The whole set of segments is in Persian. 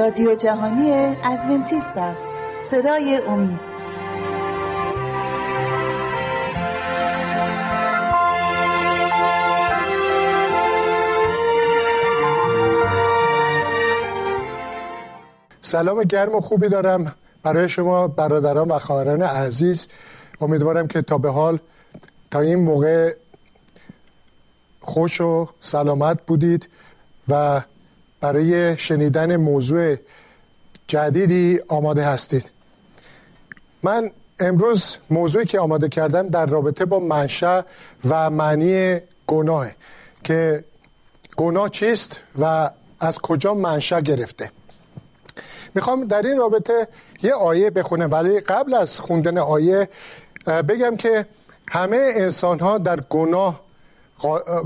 رادیو جهانی ادونتیست است. صدای امید. سلام گرم و خوبی دارم برای شما برادران و خواهران عزیز. امیدوارم که تا به حال تا این موقع خوش و سلامت بودید و برای شنیدن موضوع جدیدی آماده هستید. من امروز موضوعی که آماده کردم در رابطه با منشأ و معنی گناه که گناه چیست و از کجا منشأ گرفته. می‌خوام در این رابطه یه آیه بخونم. ولی قبل از خوندن آیه بگم که همه انسان ها در گناه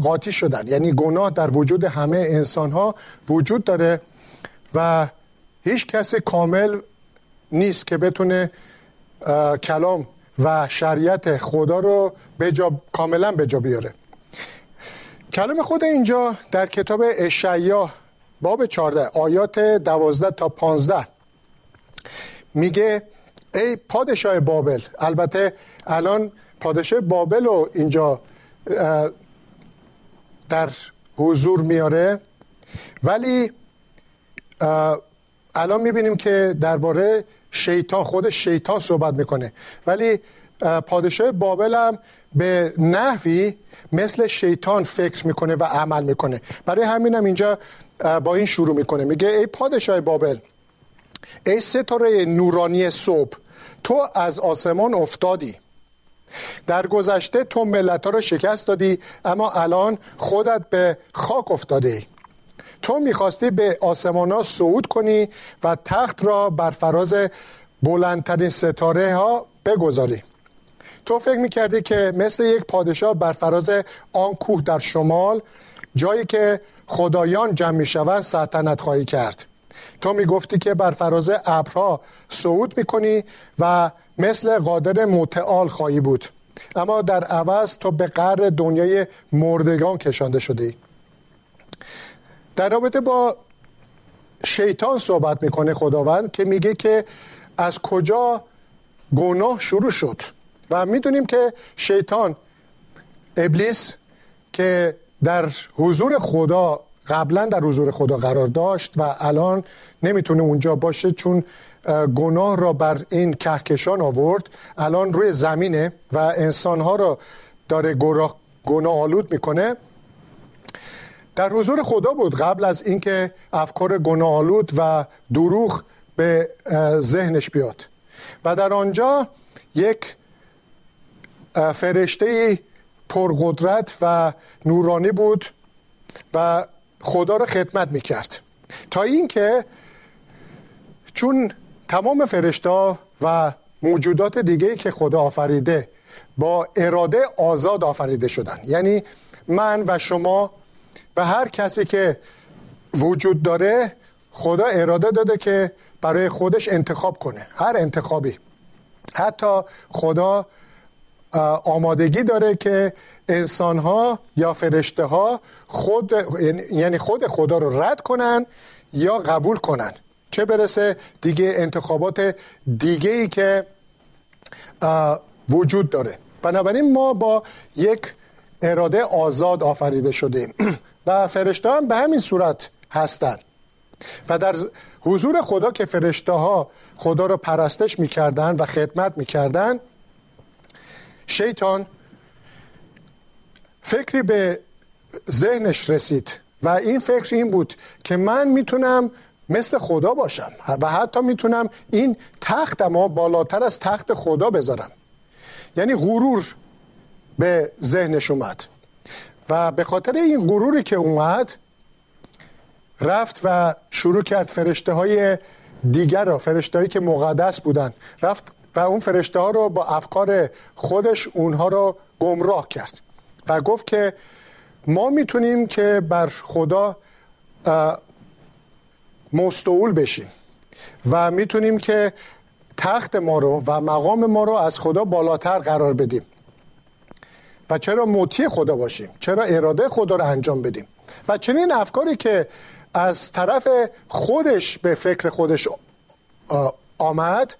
قاطی شدن. یعنی گناه در وجود همه انسان ها وجود داره و هیچ کسی کامل نیست که بتونه کلام و شریعت خدا رو بجا کاملا به جا بیاره. کلام خدا اینجا در کتاب اشعیا باب 14 آیات 12 تا 15 میگه ای پادشاه بابل البته الان پادشاه بابل رو اینجا در حضور میاره. ولی الان می‌بینیم که درباره شیطان خود شیطان صحبت می‌کنه. ولی پادشاه بابل هم به نحوی مثل شیطان فکر می‌کنه و عمل می‌کنه. برای همین هم اینجا با این شروع می‌کنه. میگه ای پادشاه بابل ای ستاره نورانی صبح تو از آسمان افتادی. در گذشته تو ملت ها رو شکست دادی اما الان خودت به خاک افتاده تو می‌خواستی به آسمان ها صعود کنی و تخت را بر فراز بلندترین ستاره ها بگذاری. تو فکر می‌کردی که مثل یک پادشاه بر فراز آن کوه در شمال جایی که خدایان جمع می‌شوند سلطنت خواهی کرد. تو می‌گفتی که بر فراز ابرها صعود می‌کنی و مثل قادر متعال خواهی بود. اما در عوض تو به قر دنیای مردگان کشانده شدی. در رابطه با شیطان صحبت می‌کنه خداوند که میگه که از کجا گناه شروع شد. و می‌دونیم که شیطان ابلیس که در حضور خدا قبلا در حضور خدا قرار داشت و الان نمی‌تونه اونجا باشه چون گناه را بر این کهکشان آورد. الان روی زمینه و انسانها را داره گناه آلود می‌کنه. در حضور خدا بود قبل از اینکه افکار گناه آلود و دروغ به ذهنش بیاد. و در آنجا یک فرشته پرقدرت و نورانی بود و خدا را خدمت می‌کرد. تا اینکه چون تمام فرشتا و موجودات دیگه که خدا آفریده با اراده آزاد آفریده شدن. یعنی من و شما و هر کسی که وجود داره خدا اراده داده که برای خودش انتخاب کنه. هر انتخابی. حتی خدا آمادگی داره که انسان ها یا فرشته ها خود یعنی خود خدا رو رد کنن یا قبول کنن. چه برسه دیگه انتخابات دیگه ای که وجود داره. بنابراین ما با یک اراده آزاد آفریده شدیم و فرشته هم به همین صورت هستند و در حضور خدا که فرشته ها خدا رو پرستش می‌کردن و خدمت می‌کردن شیطان فکری به ذهنش رسید و این فکر این بود که من می‌تونم مثل خدا باشم و حتی می‌تونم این تخت ما بالاتر از تخت خدا بذارم. یعنی غرور به ذهنش اومد و به خاطر این غروری که اومد رفت و شروع کرد فرشته های دیگر را فرشته که مقدس بودن رفت و اون فرشته ها رو با افکار خودش اونها رو گمراه کرد. و گفت که ما می‌تونیم که بر خدا مستعول بشیم و می‌تونیم که تخت ما رو و مقام ما رو از خدا بالاتر قرار بدیم. و چرا موتی خدا باشیم؟ چرا اراده خدا رو انجام بدیم؟ و چنین افکاری که از طرف خودش به فکر خودش آمد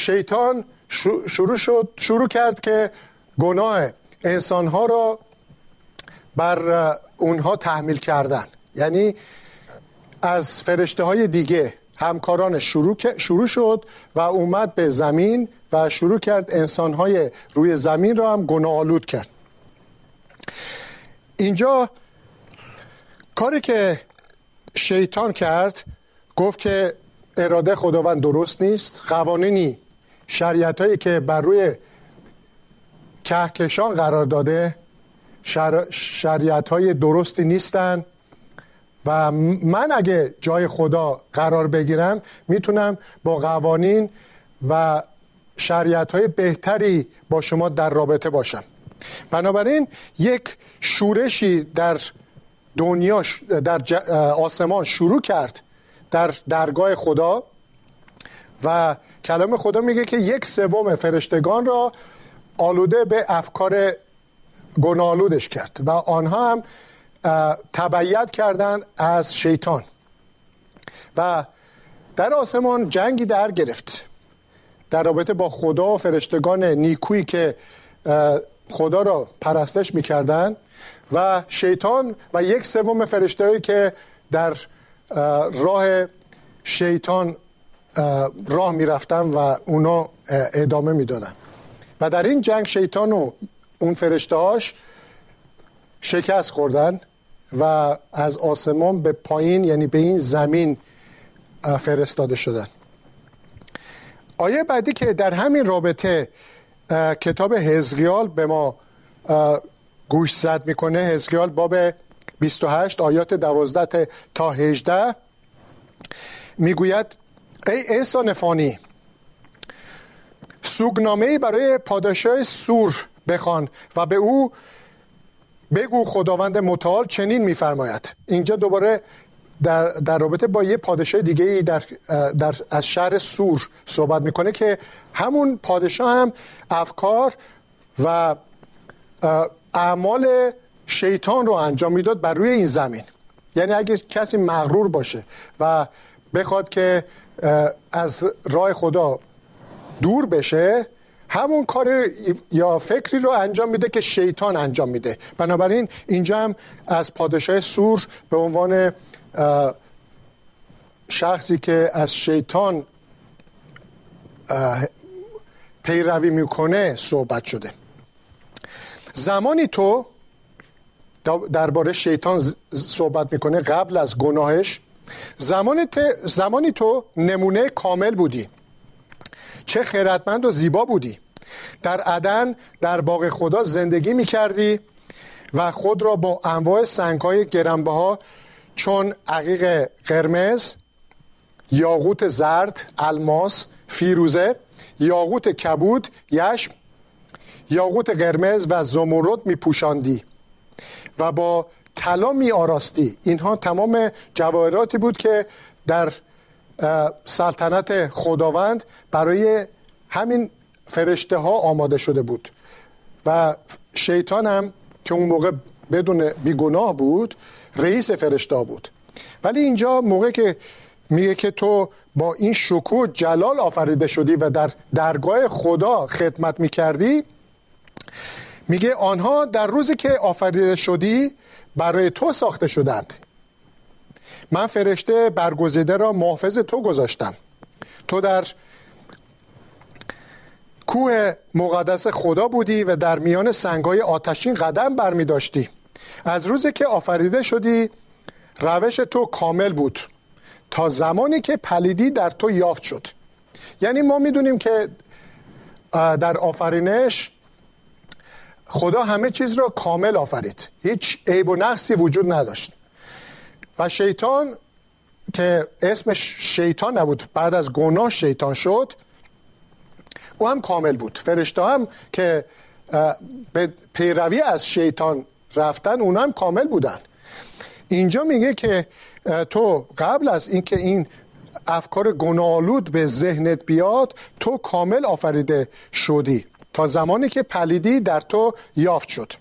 شیطان شروع, شد شروع کرد که گناه انسانها را بر اونها تحمیل کردن. یعنی از فرشته های دیگه همکاران شروع, شروع شد و اومد به زمین و شروع کرد انسانهای روی زمین را هم گناه آلود کرد. اینجا کاری که شیطان کرد گفت که اراده خداوند درست نیست قوانینی شریعت هایی که بر روی کهکشان قرار داده شریعت های درستی نیستن و من اگه جای خدا قرار بگیرم می‌تونم با قوانین و شریعت های بهتری با شما در رابطه باشم. بنابراین یک شورشی در دنیا در آسمان شروع کرد در درگاه خدا و کلام خدا میگه که یک سوم فرشتگان را آلوده به افکار گناهالودش کرد و آنها هم تبعیت کردند از شیطان. و در آسمان جنگی در گرفت در رابطه با خدا و فرشتگان نیکویی که خدا را پرستش می‌کردن و شیطان و یک سوم فرشته که در راه شیطان راه می‌رفتن و اونا ادامه می‌دادن. و در این جنگ شیطان و اون فرشتهاش شکست خوردن و از آسمان به پایین یعنی به این زمین فرستاده شدن. آیه بعدی که در همین رابطه کتاب هزقیال به ما گوش زد می‌کنه هزقیال باب 28 آیات 12 تا 18 می‌گوید ای احسان فانی سوگنامه برای پادشاه سور بخوان و به او بگو خداوند متعال چنین میفرماید. اینجا دوباره در, در رابطه با یه پادشاه دیگه در, در از شهر سور صحبت می‌کنه که همون پادشاه هم افکار و اعمال شیطان رو انجام می‌داد بر روی این زمین. یعنی اگه کسی مغرور باشه و بخواد که از راه خدا دور بشه همون کار یا فکری رو انجام میده که شیطان انجام میده. بنابراین اینجا هم از پادشاه سور به عنوان شخصی که از شیطان پیروی می‌کنه صحبت شده. زمانی تو درباره شیطان صحبت می‌کنه قبل از گناهش زمانی, زمانی تو نمونه کامل بودی. چه خیرتمند و زیبا بودی. در عدن در باغ خدا زندگی می‌کردی و خود را با انواع سنگ های ها چون عقیق قرمز یاقوت زرد الماس فیروزه یاقوت کبود یشم یاقوت قرمز و زمرد می پوشاندی و با طلا می آراستی. اینها تمام جواهراتی بود که در سلطنت خداوند برای همین فرشته ها آماده شده بود. و شیطان هم که اون موقع بدون بیگناه بود رئیس فرشته بود. ولی اینجا موقع که میگه که تو با این شکوه جلال آفریده شدی و در درگاه خدا خدمت می‌کردی میگه آنها در روزی که آفریده شدی برای تو ساخته شدند. من فرشته برگزیده را محافظ تو گذاشتم. تو در کوه مقدس خدا بودی و در میان سنگای آتشین قدم برمی داشتی از روزی که آفریده شدی روش تو کامل بود. تا زمانی که پلیدی در تو یافت شد. یعنی ما می‌دونیم که در آفرینش خدا همه چیز را کامل آفرید. هیچ عیب و نقصی وجود نداشت. و شیطان که اسمش شیطان نبود بعد از گناه شیطان شد او هم کامل بود. فرشته هم که به پیروی از شیطان رفتن اونا هم کامل بودن. اینجا میگه که تو قبل از اینکه این افکار گناهالود به ذهنت بیاد تو کامل آفریده شدی. تا زمانی که پلیدی در تو یافت شد.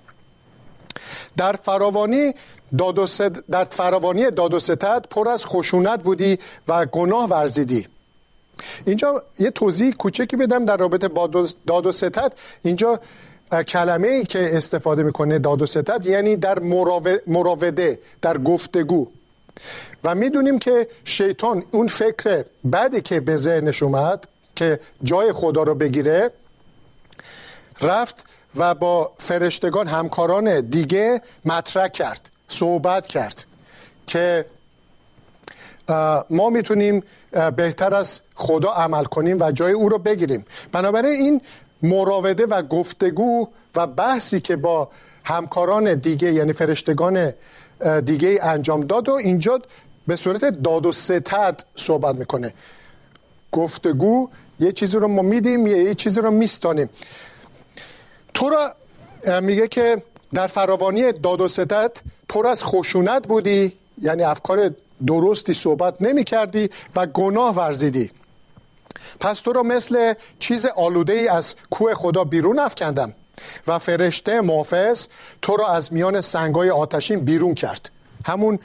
در فراوانی داد و در فراوانی داد و ستد پر از خشونت بودی و گناه ورزیدی. اینجا یه توضیح کوچکی بدم در رابطه با داد و ستد. اینجا کلمه ای که استفاده می‌کنه داد و ستد یعنی در مراوده در گفتگو. و می‌دونیم که شیطان اون فکر بعدی که به ذهنش اومد که جای خدا رو بگیره رفت و با فرشتگان همکاران دیگه مطرح کرد صحبت کرد که ما می‌تونیم بهتر از خدا عمل کنیم و جای او رو بگیریم. بنابراین این مراوده و گفتگو و بحثی که با همکاران دیگه یعنی فرشتگان دیگه انجام داد و اینجا به صورت داد و ستد صحبت می‌کنه. گفتگو یه چیزی رو ما میدیم یه چیزی رو میستانیم. تو را میگه که در فراوانی داد و ستد پر از خشونت بودی یعنی افکار درستی صحبت نمی کردی و گناه ورزیدی. پس تو را مثل چیز آلوده ای از کوه خدا بیرون افکندم و فرشته محافظ تو را از میان سنگای آتشین بیرون کرد. همون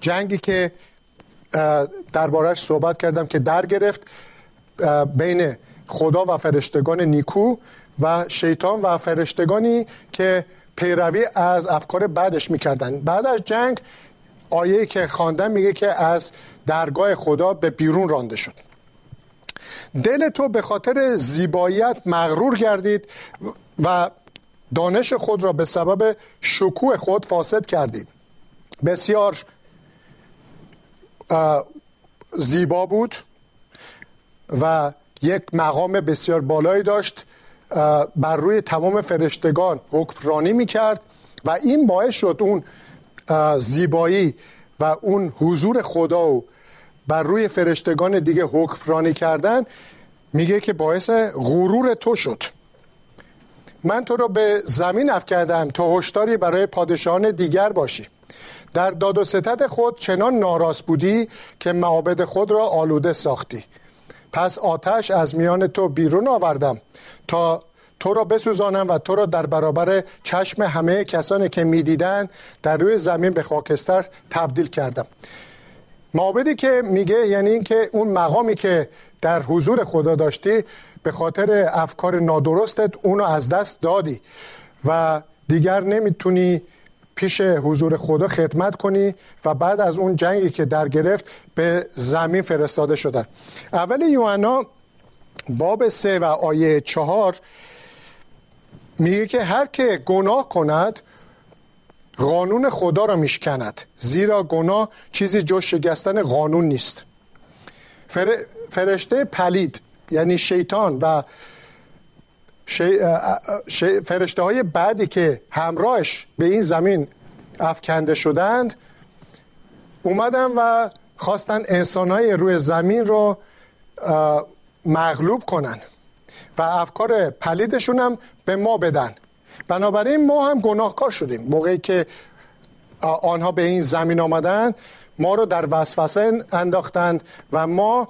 جنگی که دربارش صحبت کردم که در گرفت بین خدا و فرشتگان نیکو و شیطان و فرشتگانی که پیروی از افکار بعدش می‌کردن. بعد از جنگ آیه که خواندم میگه که از درگاه خدا به بیرون رانده شد. دل تو به خاطر زیباییت مغرور گردید و دانش خود را به سبب شکوه خود فاسد کردید. بسیار زیبا بود و یک مقام بسیار بالایی داشت. بر روی تمام فرشتگان حکمرانی می‌کرد و این باعث شد اون زیبایی و اون حضور خدا و بر روی فرشتگان دیگه حکمرانی کردن میگه که باعث غرور تو شد. من تو را به زمین افکردم تا هشداری برای پادشاهان دیگر باشی. در داد و ستد خود چنان ناراست بودی که معابد خود را آلوده ساختی. پس آتش از میان تو بیرون آوردم تا تو را بسوزانم و تو را در برابر چشم همه کسانی که می‌دیدن در روی زمین به خاکستر تبدیل کردم. معابدی که میگه یعنی اینکه اون مقامی که در حضور خدا داشتی به خاطر افکار نادرستت اونو از دست دادی و دیگر نمی‌تونی پیش حضور خدا خدمت کنی و بعد از اون جنگی که در گرفت به زمین فرستاده شدن. اول یوحنا باب سه و آیه چهار میگه که هر که گناه کند قانون خدا را میشکند. زیرا گناه چیزی جز شکستن قانون نیست. فرشته پلید یعنی شیطان و فرشته های بعدی که همراهش به این زمین افکنده شدند اومدن و خواستن انسان های روی زمین رو مغلوب کنن و افکار پلیدشون هم به ما بدن. بنابراین ما هم گناهکار شدیم. موقعی که آنها به این زمین آمدن ما رو در وسوسه انداختند و ما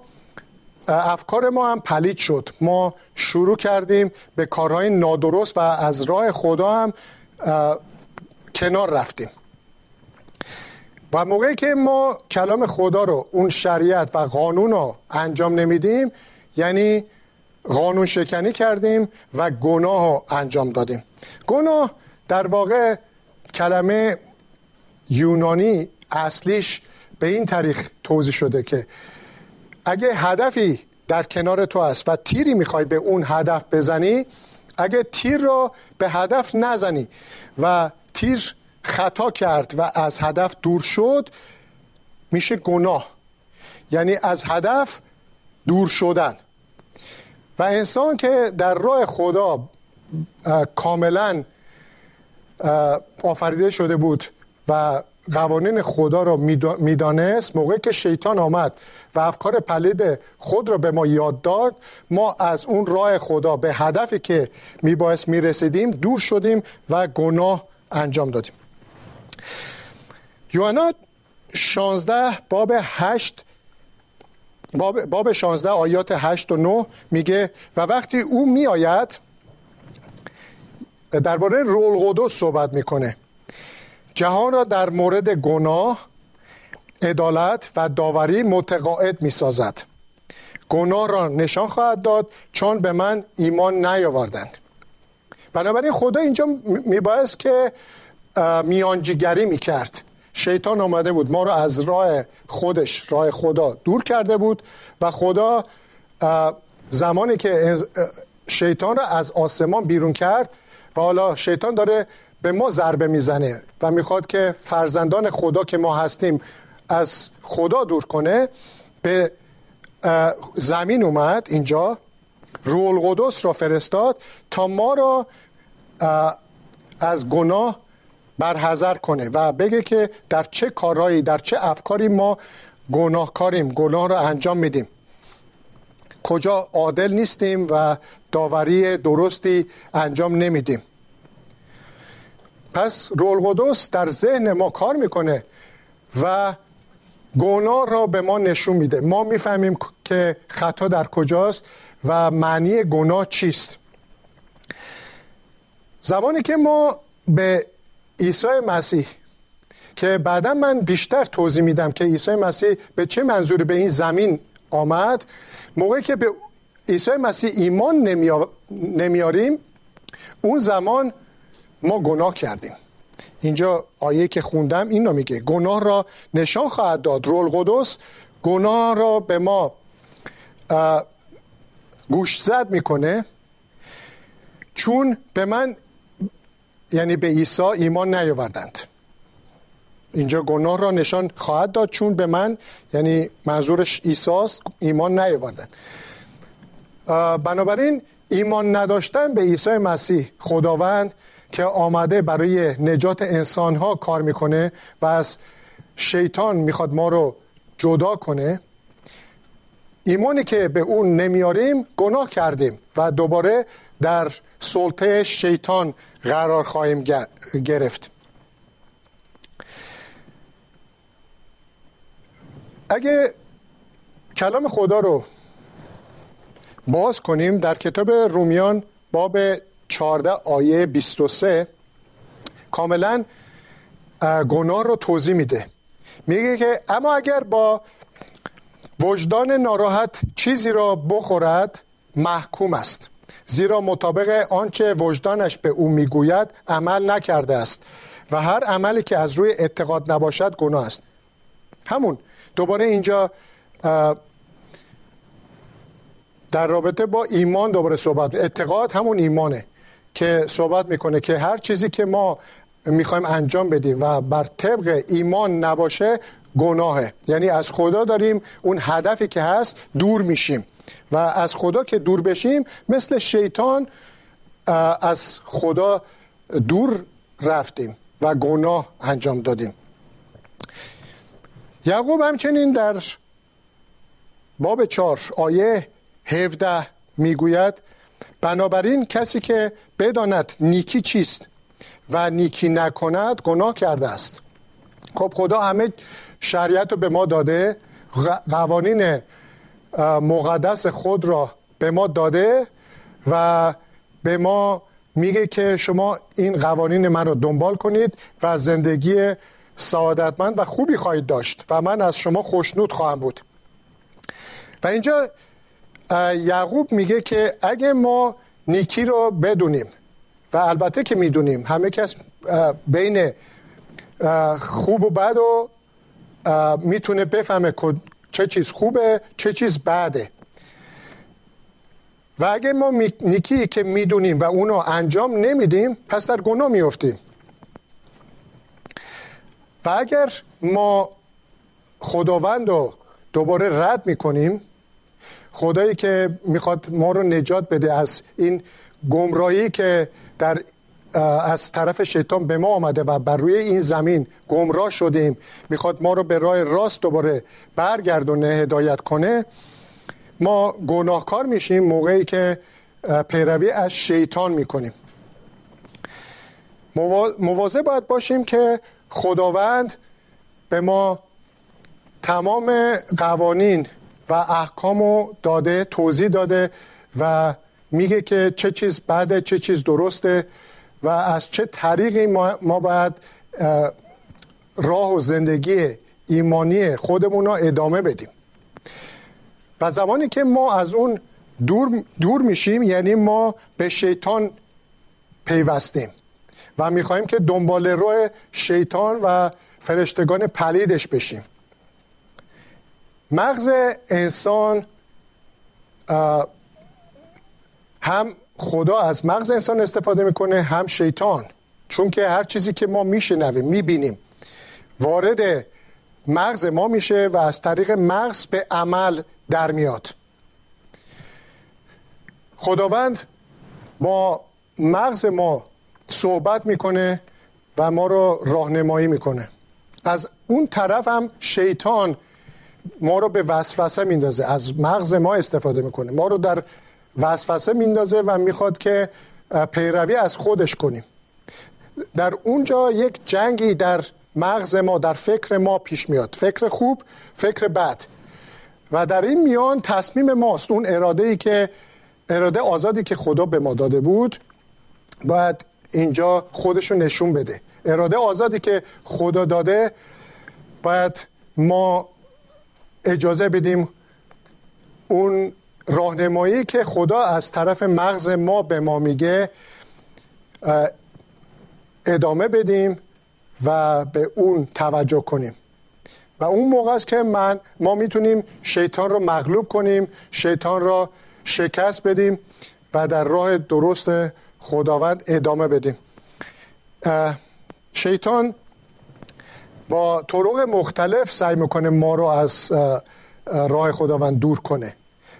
افکار ما هم پلید شد. ما شروع کردیم به کارهای نادرست و از راه خدا هم کنار رفتیم. و موقعی که ما کلام خدا رو اون شریعت و قانون رو انجام نمیدیم یعنی قانون شکنی کردیم و گناه رو انجام دادیم. گناه در واقع کلمه یونانی اصلیش به این تاریخ توضیح شده که اگه هدفی در کنار تو است و تیری می‌خوای به اون هدف بزنی اگه تیر رو به هدف نزنی و تیر خطا کرد و از هدف دور شد میشه گناه. یعنی از هدف دور شدن. و انسان که در راه خدا کاملا آفریده شده بود و قوانین خدا را می‌دانست موقعی که شیطان آمد و افکار پلید خود را به ما یاد داد ما از اون راه خدا به هدفی که میبایست می‌رسیدیم دور شدیم و گناه انجام دادیم. یوحنا 16 باب 8 باب, باب 16 آیات 8 و 9 میگه و وقتی او میآید درباره رول قدس صحبت می‌کنه. جهان را در مورد گناه عدالت و داوری متقاعد می سازد گناه را نشان خواهد داد چون به من ایمان نیاوردند. بنابراین خدا اینجا میبایست که میانجیگری می‌کرد. شیطان آمده بود ما رو از راه خودش راه خدا دور کرده بود و خدا زمانی که شیطان را از آسمان بیرون کرد و حالا شیطان داره به ما ضربه می‌زنه و می‌خواد که فرزندان خدا که ما هستیم از خدا دور کنه به زمین اومد اینجا رول قدس را فرستاد تا ما را از گناه برحضر کنه و بگه که در چه کارهایی در چه افکاری ما گناهکاریم گناه را انجام میدیم. کجا عادل نیستیم و داوری درستی انجام نمیدیم. پس رول قدس در ذهن ما کار می‌کنه و گناه را به ما نشون میده. ما می‌فهمیم که خطا در کجاست و معنی گناه چیست. زمانی که ما به عیسی مسیح که بعدا من بیشتر توضیح میدم که عیسی مسیح به چه منظوری به این زمین آمد موقعی که به عیسی مسیح ایمان نمیاریم اون زمان ما گناه کردیم. اینجا آیه که خوندم این رو میگه گناه را نشان خواهد داد رول قدس گناه را به ما گوش زد می‌کنه چون به من یعنی به عیسی ایمان نیاوردند. اینجا گناه را نشان خواهد داد چون به من یعنی منظورش ایساست ایمان نیاوردند. بنابراین ایمان نداشتن به عیسی مسیح خداوند که آمده برای نجات انسان ها کار می‌کنه و از شیطان می‌خواد ما رو جدا کنه ایمانی که به اون نمیاریم گناه کردیم و دوباره در سلطه شیطان قرار خواهیم گرفت. اگه کلام خدا رو باز کنیم در کتاب رومیان باب 14 آیه 23 کاملا گناه رو توضیح میده. میگه که اما اگر با وجدان ناراحت چیزی را بخورد محکوم است. زیرا مطابق آنچه وجدانش به او می‌گوید عمل نکرده است و هر عملی که از روی اعتقاد نباشد گناه است. همون دوباره اینجا در رابطه با ایمان دوباره صحبت اعتقاد همون ایمانه. که صحبت می‌کنه که هر چیزی که ما می‌خوایم انجام بدیم و بر طبق ایمان نباشه گناهه. یعنی از خدا داریم اون هدفی که هست دور میشیم. و از خدا که دور بشیم مثل شیطان از خدا دور رفتیم و گناه انجام دادیم. یعقوب همچنین در باب چار آیه 17 می‌گوید بنابراین کسی که بداند نیکی چیست و نیکی نکند گناه کرده است. خب خدا همه شریعت رو به ما داده قوانین مقدس خود را به ما داده و به ما میگه که شما این قوانین من رو دنبال کنید و زندگی سعادتمند و خوبی خواهید داشت و من از شما خوشنود خواهم بود. و اینجا یعقوب میگه که اگه ما نیکی رو بدونیم و البته که می‌دونیم همه کس بین خوب و بد و می‌تونه بفهمه چه چیز خوبه چه چیز بده. و اگه ما نیکی که می‌دونیم و اونو انجام نمیدیم پس در گناه میفتیم و اگر ما خداوند رو دوباره رد می‌کنیم خدایی که می‌خواد ما رو نجات بده از این گمراهی که در از طرف شیطان به ما آمده و بر روی این زمین گمراه شدیم می‌خواد ما رو به راه راست دوباره برگردونه هدایت کنه. ما گناهکار میشیم موقعی که پیروی از شیطان می‌کنیم. مواظب باید باشیم که خداوند به ما تمام قوانین و احکامو داده توضیح داده و میگه که چه چیز بعد چه چیز درسته و از چه طریقی ما, باید راه و زندگی ایمانی خودمون رو ادامه بدیم. و زمانی که ما از اون دور, دور میشیم یعنی ما به شیطان پیوستیم و می‌خواهیم که دنبال روی شیطان و فرشتگان پلیدش بشیم. مغز انسان هم خدا از مغز انسان استفاده می‌کنه هم شیطان. چون که هر چیزی که ما میشنویم می‌بینیم وارد مغز ما میشه و از طریق مغز به عمل در میاد. خداوند با مغز ما صحبت می‌کنه و ما رو راهنمایی می‌کنه. از اون طرف هم شیطان ما رو به وسوسه میندازه. از مغز ما استفاده می‌کنه. ما رو در وسوسه میندازه و می‌خواد که پیروی از خودش کنیم. در اونجا یک جنگی در مغز ما در فکر ما پیش میاد. فکر خوب فکر بد. و در این میان تصمیم ماست. اون اراده ای که اراده آزادی که خدا به ما داده بود باید اینجا خودشو نشون بده. اراده آزادی که خدا داده باید ما اجازه بدیم اون راهنمایی که خدا از طرف مغز ما به ما میگه ادامه بدیم و به اون توجه کنیم. و اون موقع است که من ما می‌تونیم شیطان رو مغلوب کنیم شیطان را شکست بدیم و در راه درست خداوند ادامه بدیم. شیطان با طرق مختلف سعی می‌کنه ما رو از راه خداوند دور کنه.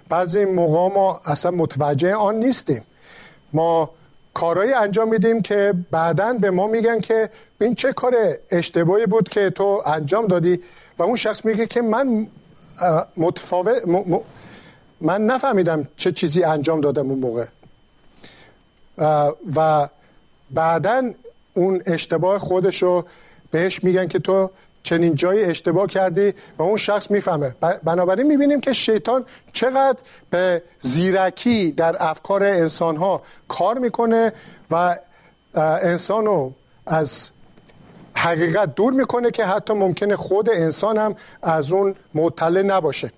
بعضی موقع ما اصلا متوجه آن نیستیم. ما کارهایی انجام میدیم که بعدا به ما میگن که این چه کار اشتباهی بود که تو انجام دادی؟ و اون شخص میگه که من متفاوت من نفهمیدم چه چیزی انجام دادم اون موقع. و بعدا اون اشتباه خودش رو بهش میگن که تو چنین جایی اشتباه کردی و اون شخص می‌فهمه. بنابراین می‌بینیم که شیطان چقدر به زیرکی در افکار انسان ها کار می‌کنه و انسان رو از حقیقت دور می‌کنه که حتی ممکنه خود انسان هم از اون مطلع نباشه.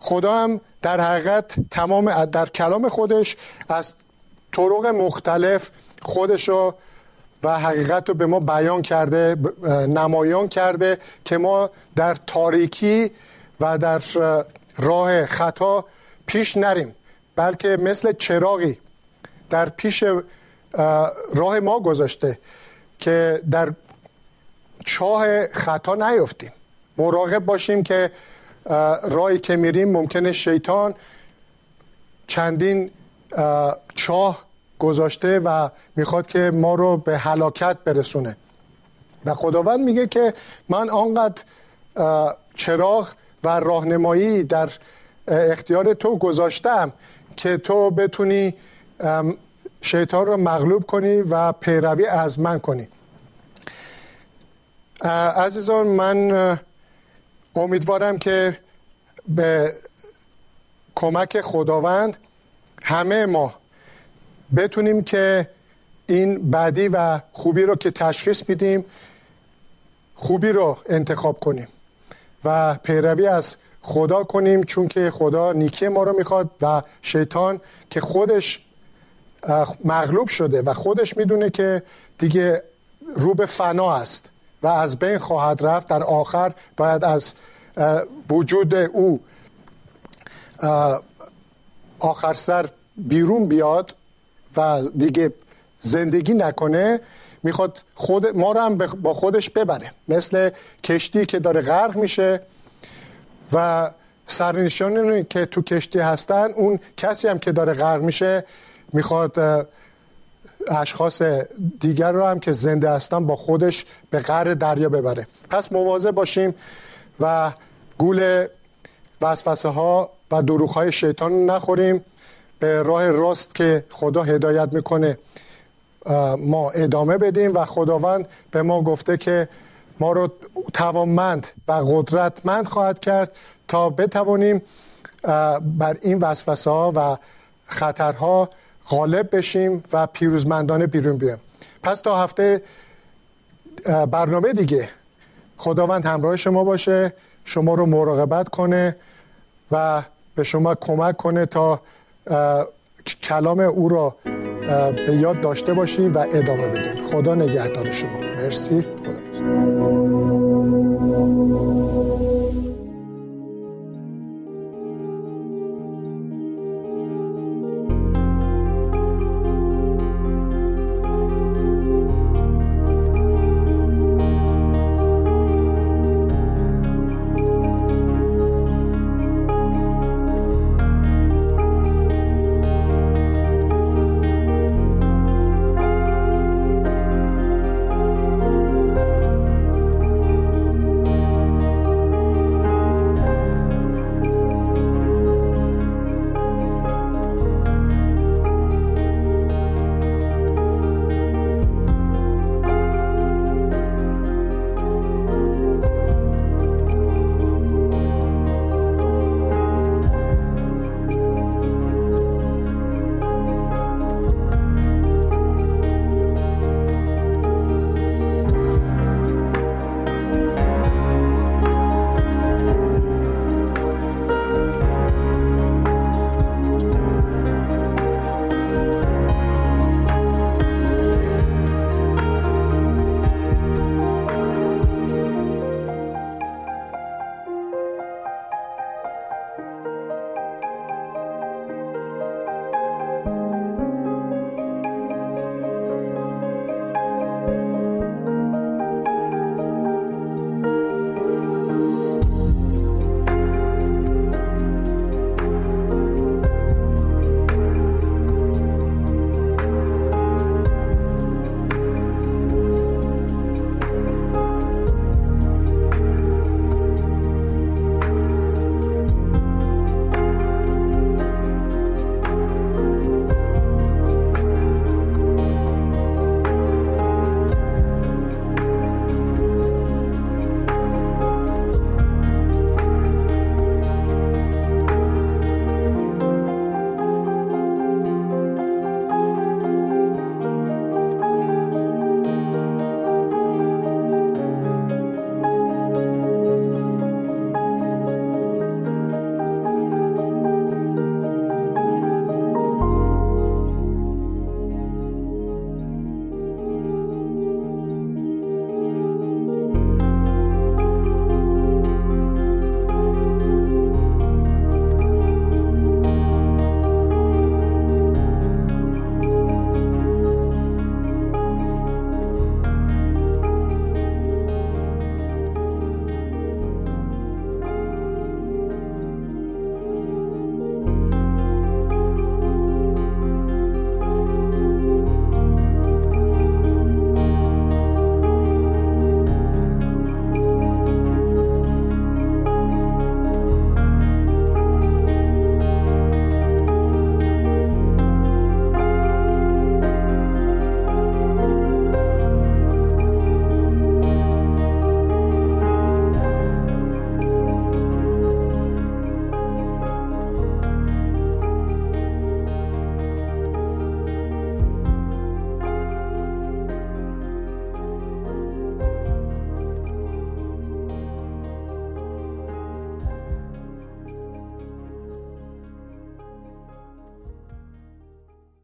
خدا هم در حقیقت تمام در کلام خودش از طرق مختلف خودش رو و حقیقت رو به ما بیان کرده نمایان کرده که ما در تاریکی و در راه خطا پیش نریم بلکه مثل چراغی در پیش راه ما گذاشته که در چاه خطا نیفتیم. مراقب باشیم که راهی که میریم ممکنه شیطان چندین چاه گذاشته و می‌خواد که ما رو به هلاکت برسونه. و خداوند میگه که من آنقدر چراغ و راهنمایی در اختیار تو گذاشتم که تو بتونی شیطان رو مغلوب کنی و پیروی از من کنی عزیزان من امیدوارم که به کمک خداوند همه ما بتونیم که این بدی و خوبی رو که تشخیص میدیم خوبی رو انتخاب کنیم و پیروی از خدا کنیم چون که خدا نیکی ما رو می‌خواد و شیطان که خودش مغلوب شده و خودش می‌دونه که دیگه رو به فنا است و از بین خواهد رفت. در آخر باید از وجود او آخر سر بیرون بیاد. و دیگه زندگی نکنه می‌خواد خود ما رو هم با خودش ببره. مثل کشتی که داره غرق میشه و سرنشانی که تو کشتی هستن اون کسی هم که داره غرق میشه می‌خواد اشخاص دیگر رو هم که زنده هستن با خودش به غر دریا ببره. پس مواظب باشیم و گول وسوسه ها و دروخ های شیطان نخوریم. به راه راست که خدا هدایت می‌کنه ما ادامه بدیم و خداوند به ما گفته که ما رو توانمند و قدرتمند خواهد کرد تا بتوانیم بر این وسوسه ها و خطرها غالب بشیم و پیروزمندانه بیرون بیایم. پس تا هفته برنامه دیگه خداوند همراه شما باشه شما رو مراقبت کنه و به شما کمک کنه تا کلام او را به یاد داشته باشیم و ادامه بدیم. خدا نگهدار شما. مرسی. خدا